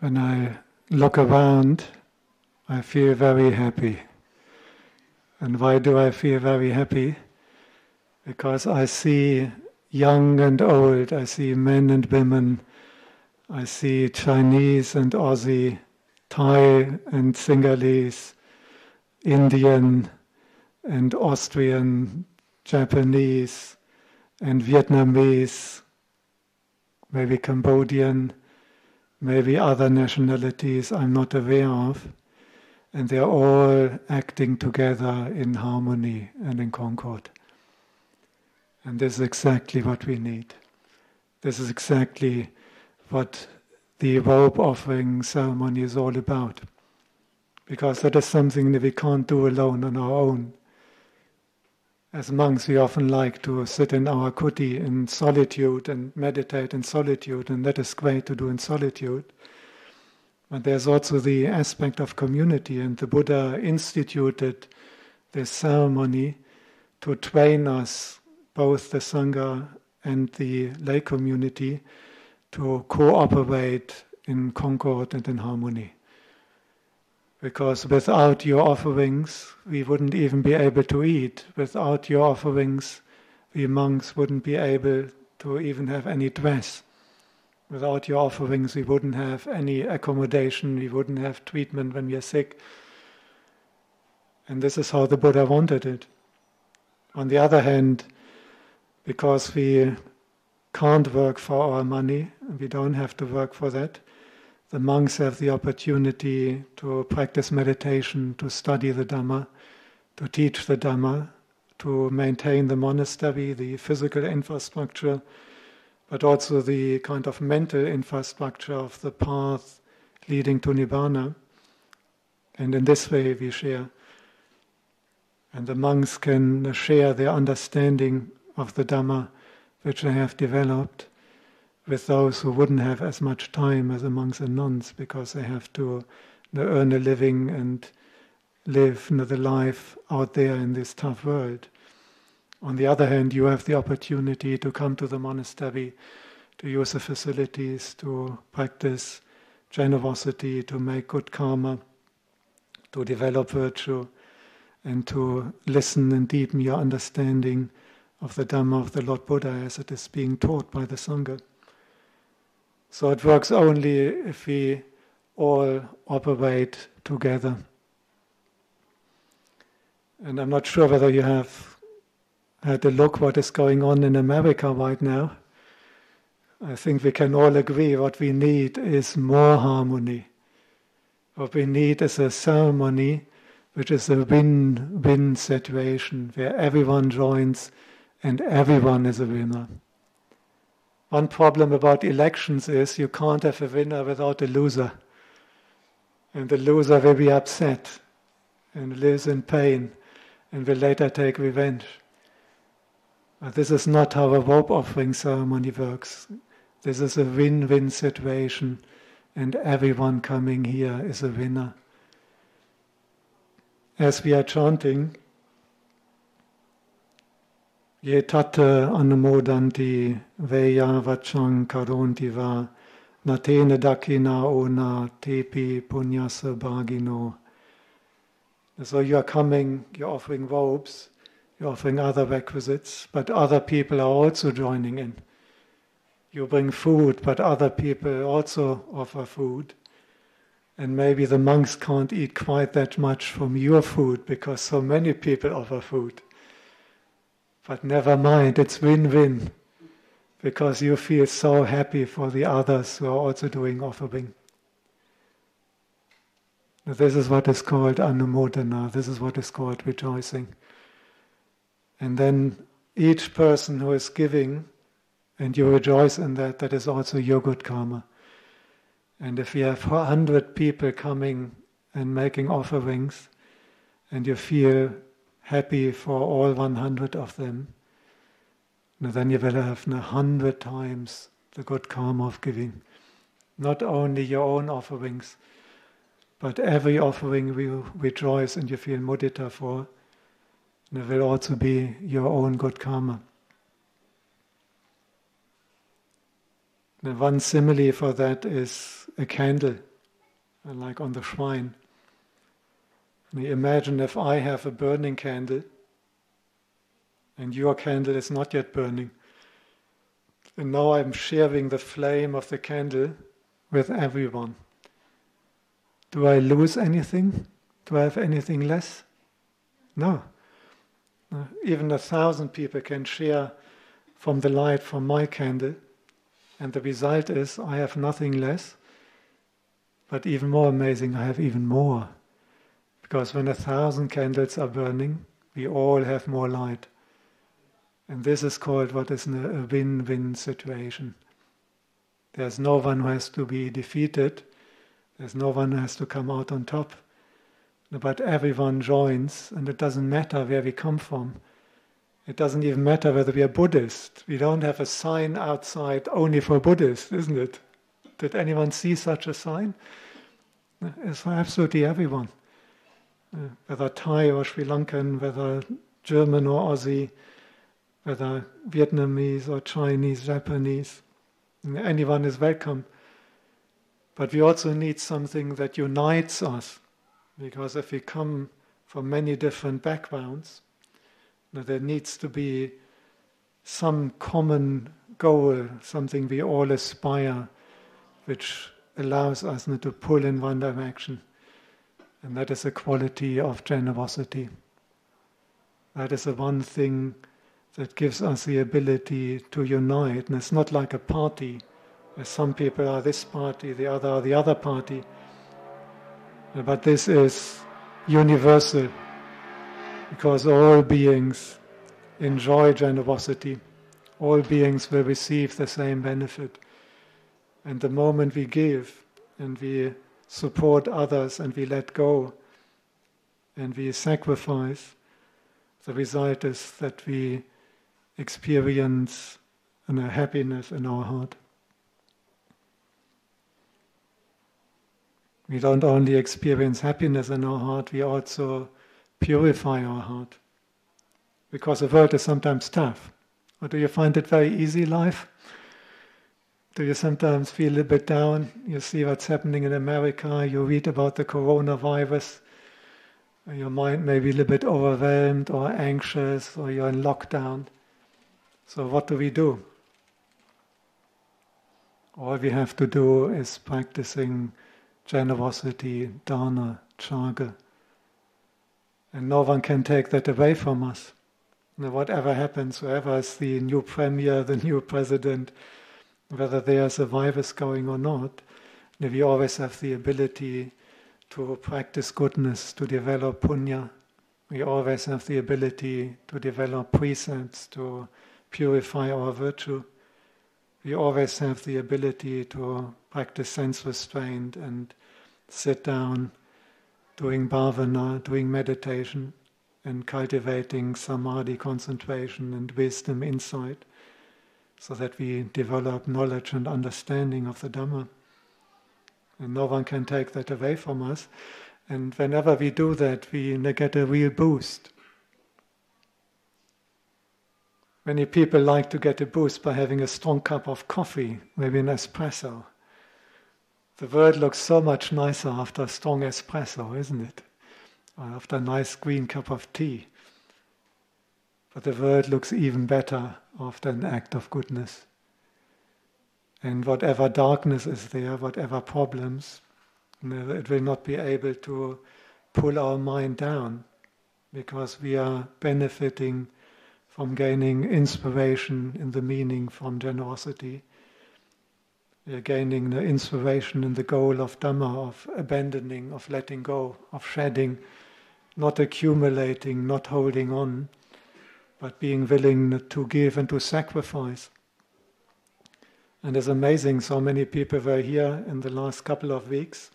when I look around, I feel very happy. And why do I feel very happy? Because I see young and old, I see men and women, I see Chinese and Aussie, Thai and Sinhalese, Indian and Austrian, Japanese and Vietnamese, maybe Cambodian, maybe other nationalities I'm not aware of, and they're all acting together in harmony and in concord. And this is exactly what we need. This is exactly what the robe offering ceremony is all about. Because that is something that we can't do alone on our own. As monks, we often like to sit in our kuti in solitude and meditate in solitude, and that is great to do in solitude. But there's also the aspect of community, and the Buddha instituted this ceremony to train us, both the Sangha and the lay community, to cooperate in concord and in harmony. Because without your offerings, we wouldn't even be able to eat. Without your offerings, we monks wouldn't be able to even have any dress. Without your offerings, we wouldn't have any accommodation, we wouldn't have treatment when we are sick. And this is how the Buddha wanted it. On the other hand, because we can't work for our money, we don't have to work for that, the monks have the opportunity to practice meditation, to study the Dhamma, to teach the Dhamma, to maintain the monastery, the physical infrastructure, but also the kind of mental infrastructure of the path leading to Nibbana. And in this way we share. And the monks can share their understanding of the Dhamma which they have developed with those who wouldn't have as much time as the monks and nuns because they have to earn a living and live the life out there in this tough world. On the other hand, you have the opportunity to come to the monastery, to use the facilities, to practice generosity, to make good karma, to develop virtue, and to listen and deepen your understanding of the Dhamma of the Lord Buddha as it is being taught by the Sangha. So it works only if we all operate together. And I'm not sure whether you have had a look what is going on in America right now. I think we can all agree what we need is more harmony. What we need is a ceremony which is a win win situation where everyone joins and everyone is a winner. One problem about elections is you can't have a winner without a loser. And the loser will be upset and lives in pain and will later take revenge. But this is not how a robe offering ceremony works. This is a win win situation, and everyone coming here is a winner. As we are chanting, Tatta eh, anumodanti veya vachang karonti va natena dakina ona tepi punyasa bhagino. So you are coming, you're offering robes, you're offering other requisites, but other people are also joining in. You bring food, but other people also offer food. And maybe the monks can't eat quite that much from your food because so many people offer food. But never mind, it's win win because you feel so happy for the others who are also doing offering. This is what is called anumodana, this is what is called rejoicing. And then each person who is giving and you rejoice in that, that is also your good karma. And if you have 100 people coming and making offerings, and you feel happy for all 100 of them, then you will have a hundred times the good karma of giving. Not only your own offerings, but every offering you rejoice and you feel mudita for, there will also be your own good karma. The one simile for that is a candle, like on the shrine. Imagine if I have a burning candle and your candle is not yet burning. And now I'm sharing the flame of the candle with everyone. Do I lose anything? Do I have anything less? No. Uh, even a thousand people can share from the light from my candle, and the result is I have nothing less, but even more amazing, I have even more. Because when a thousand candles are burning, we all have more light. And this is called what is a win win situation. There's no one who has to be defeated, there's no one who has to come out on top, but everyone joins, and it doesn't matter where we come from. It doesn't even matter whether we are Buddhist. We don't have a sign outside only for Buddhists, isn't it? Did anyone see such a sign? It's for absolutely everyone. Uh, whether Thai or Sri Lankan, whether German or Aussie, whether Vietnamese or Chinese, Japanese, anyone is welcome. But we also need something that unites us, because if we come from many different backgrounds, there needs to be some common goal, something we all aspire, which allows us to pull in one direction. And that is a quality of generosity. That is the one thing that gives us the ability to unite. And it's not like a party, where some people are this party, the other are the other party. But this is universal, because all beings enjoy generosity. All beings will receive the same benefit. And the moment we give and we support others and we let go and we sacrifice, the result is that we experience and a happiness in our heart. We don't only experience happiness in our heart, we also purify our heart. Because the world is sometimes tough. Or do you find it very easy life? Do you sometimes feel a little bit down? You see what's happening in America, you read about the coronavirus, your mind may be a little bit overwhelmed or anxious, or you're in lockdown. So, what do we do? All we have to do is practicing generosity, dana, caga. And no one can take that away from us. Whatever happens, whoever is the new premier, the new president, whether there's are survivors going or not, we always have the ability to practice goodness, to develop punya. We always have the ability to develop precepts, to purify our virtue. We always have the ability to practice sense restraint and sit down, doing bhavana, doing meditation, and cultivating samadhi, concentration, and wisdom, insight, so that we develop knowledge and understanding of the Dhamma. And no one can take that away from us. And whenever we do that, we get a real boost. Many people like to get a boost by having a strong cup of coffee, maybe an espresso. The world looks so much nicer after a strong espresso, isn't it? Or after a nice green cup of tea. But the world looks even better after an act of goodness. And whatever darkness is there, whatever problems, it will not be able to pull our mind down because we are benefiting from gaining inspiration in the meaning from generosity. We are gaining the inspiration in the goal of Dhamma, of abandoning, of letting go, of shedding, not accumulating, not holding on, but being willing to give and to sacrifice. And it's amazing, so many people were here in the last couple of weeks.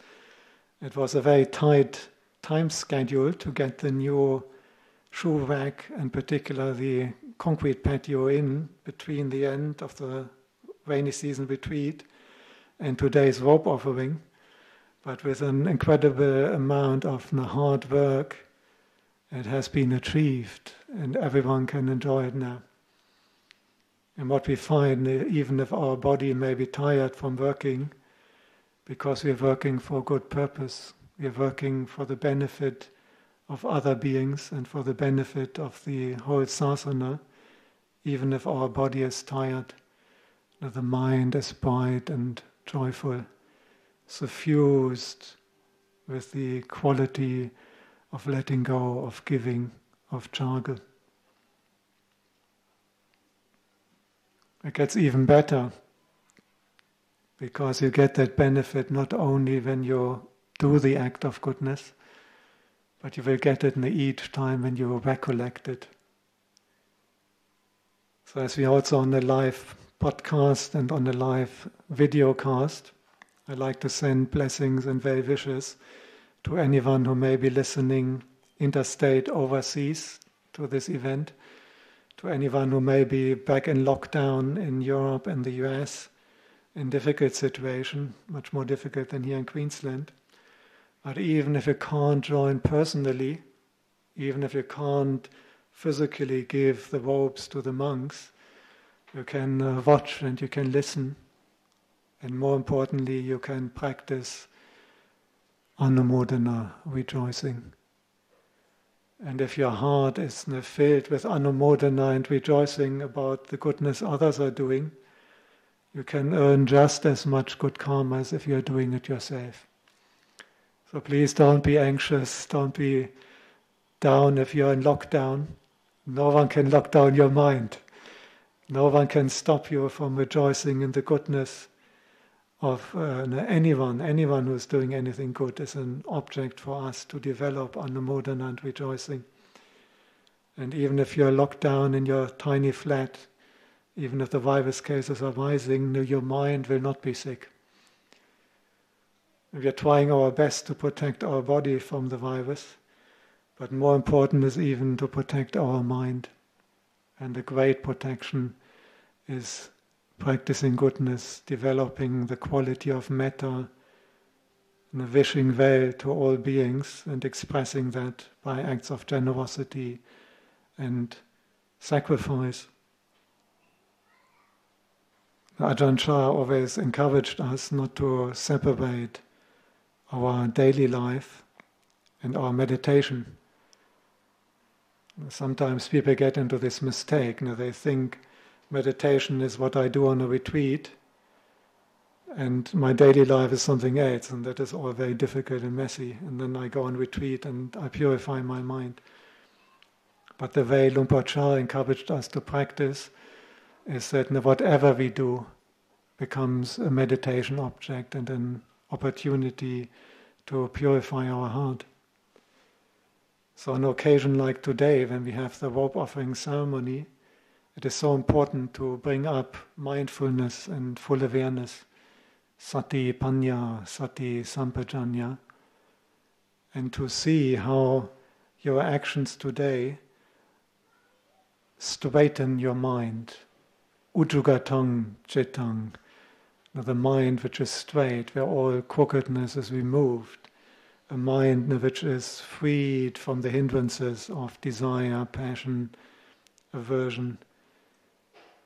It was a very tight time schedule to get the new shul rack, in particular the concrete patio in between the end of the rainy season retreat and today's rope offering, but with an incredible amount of hard work, it has been achieved and everyone can enjoy it now. And what we find, eh, even if our body may be tired from working, because we're working for good purpose. We're working for the benefit of other beings and for the benefit of the whole sasana, even if our body is tired, the mind is bright and joyful, suffused with the quality of letting go, of giving, of caga. It gets even better because you get that benefit not only when you do the act of goodness, but you will get it in each time when you recollect it. So, as we also on the live podcast and on the live video cast, I like to send blessings and well wishes to anyone who may be listening interstate overseas to this event, to anyone who may be back in lockdown in Europe and the US, in difficult situation, much more difficult than here in Queensland. But even if you can't join personally, even if you can't physically give the robes to the monks, you can uh, watch and you can listen. And more importantly, you can practice anumodana, rejoicing. And if your heart is filled with anumodana and rejoicing about the goodness others are doing, you can earn just as much good karma as if you're doing it yourself. So please don't be anxious, don't be down if you're in lockdown. No one can lock down your mind. No one can stop you from rejoicing in the goodness of uh, anyone. Anyone who's doing anything good is an object for us to develop on the anumodana and rejoicing. And even if you're locked down in your tiny flat, even if the virus cases are rising, your mind will not be sick. We are trying our best to protect our body from the virus, but more important is even to protect our mind. And the great protection is practicing goodness, developing the quality of metta, and wishing well to all beings, and expressing that by acts of generosity and sacrifice. Ajahn Chah always encouraged us not to separate our daily life and our meditation. Sometimes people get into this mistake. You know, they think meditation is what I do on a retreat, and my daily life is something else, and that is all very difficult and messy. And then I go on retreat and I purify my mind. But the way Chah encouraged us to practice is that whatever we do becomes a meditation object and an opportunity to purify our heart. So, on an occasion like today, when we have the robe offering ceremony, it is so important to bring up mindfulness and full awareness, sati panya, sati sampajanya, and to see how your actions today straighten your mind. Ujugatang citang, the mind which is straight, where all crookedness is removed, a mind which is freed from the hindrances of desire, passion, aversion,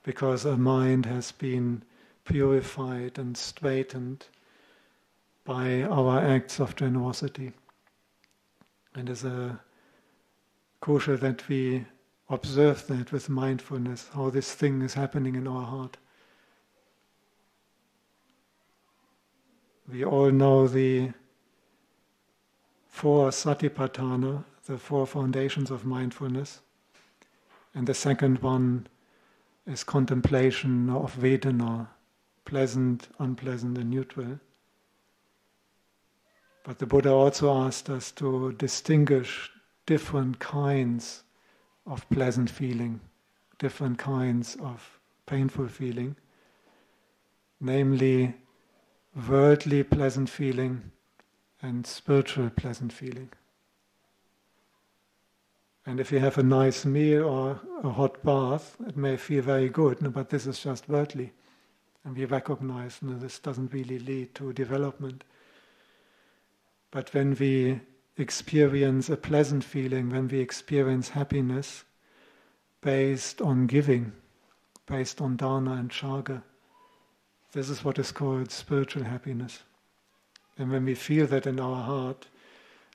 because our mind has been purified and straightened by our acts of generosity. And it's a crucial that we observe that with mindfulness, how this thing is happening in our heart. We all know the four satipatthana, the four foundations of mindfulness. And the second one is contemplation of Vedana, pleasant, unpleasant, and neutral. But the Buddha also asked us to distinguish different kinds of pleasant feeling, different kinds of painful feeling, namely worldly pleasant feeling and spiritual pleasant feeling. And if you have a nice meal or a hot bath, it may feel very good, but this is just worldly. And we recognize that this doesn't really lead to development. But when we experience a pleasant feeling, when we experience happiness based on giving, based on dana and caga. This is what is called spiritual happiness. And when we feel that in our heart,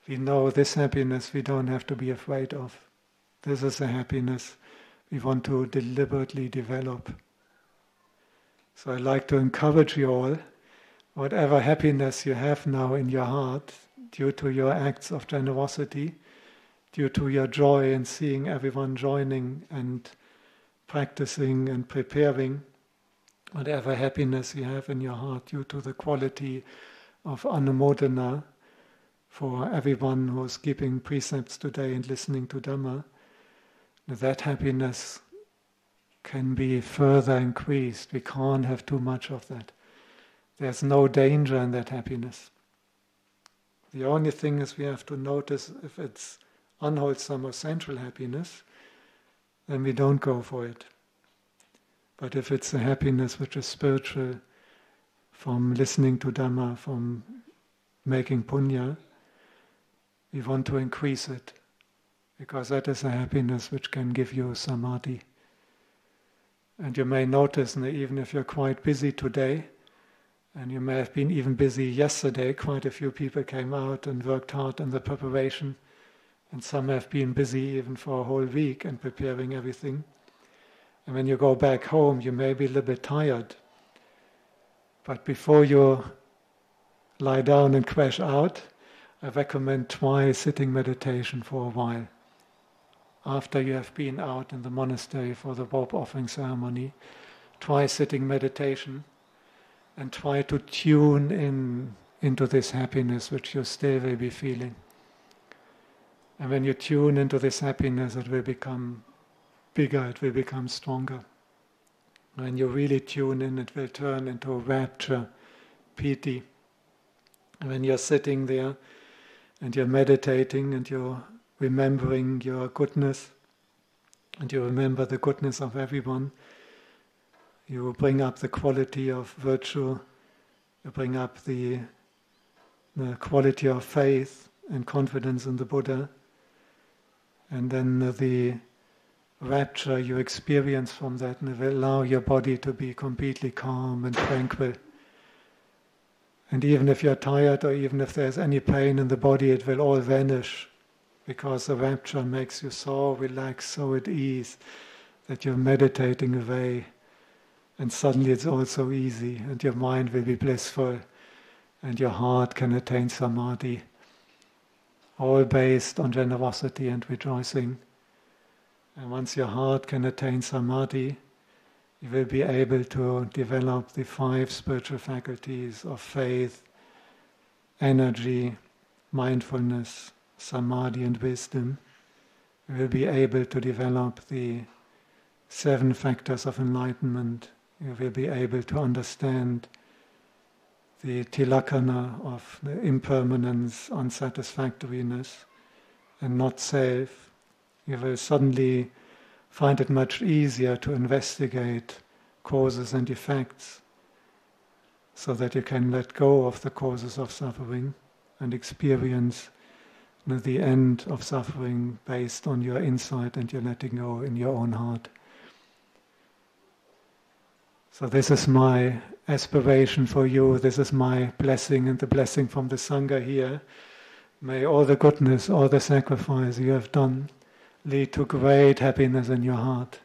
we know this happiness we don't have to be afraid of. This is a happiness we want to deliberately develop. So I'd like to encourage you all, whatever happiness you have now in your heart, due to your acts of generosity, due to your joy in seeing everyone joining and practicing and preparing, whatever happiness you have in your heart, due to the quality of anumodana for everyone who's keeping precepts today and listening to Dhamma, that happiness can be further increased. We can't have too much of that. There's no danger in that happiness. The only thing is we have to notice if it's unwholesome or sensual happiness, then we don't go for it. But if it's a happiness which is spiritual, from listening to Dhamma, from making punya, we want to increase it because that is a happiness which can give you samadhi. And you may notice even if you're quite busy today, and you may have been even busy yesterday, quite a few people came out and worked hard in the preparation, and some have been busy even for a whole week and preparing everything. And when you go back home, you may be a little bit tired. But before you lie down and crash out, I recommend twice sitting meditation for a while after you have been out in the monastery for the robe offering ceremony, try sitting meditation and try to tune in into this happiness which you still will be feeling. And when you tune into this happiness, it will become bigger, it will become stronger. When you really tune in, it will turn into rapture, piti. And when you're sitting there and you're meditating and you're remembering your goodness, and you remember the goodness of everyone, you bring up the quality of virtue, you bring up the, the quality of faith and confidence in the Buddha, and then the rapture you experience from that and will allow your body to be completely calm and tranquil. And even if you're tired or even if there's any pain in the body, it will all vanish because the rapture makes you so relaxed, so at ease that you're meditating away, and suddenly it's all so easy, and your mind will be blissful, and your heart can attain samadhi, all based on generosity and rejoicing. And once your heart can attain samadhi, you will be able to develop the five spiritual faculties of faith, energy, mindfulness, samadhi and wisdom, You will be able to develop the seven factors of enlightenment. You will be able to understand the tilakkhana of the impermanence, unsatisfactoriness, and not self. You will suddenly find it much easier to investigate causes and effects so that you can let go of the causes of suffering and experience the end of suffering based on your insight and your letting go in your own heart. So, this is my aspiration for you, this is my blessing and the blessing from the Sangha here. May all the goodness, all the sacrifice you have done lead to great happiness in your heart.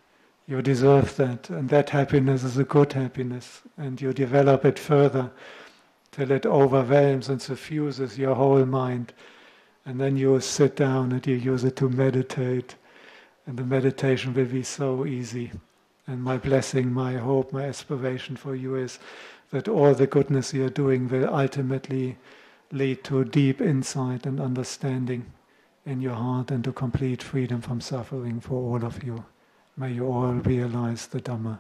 You deserve that, and that happiness is a good happiness, and you develop it further till it overwhelms and suffuses your whole mind and then you sit down and you use it to meditate, and the meditation will be so easy. And my blessing, my hope, my aspiration for you is that all the goodness you're doing will ultimately lead to deep insight and understanding in your heart and to complete freedom from suffering for all of you. May you all realize the Dhamma.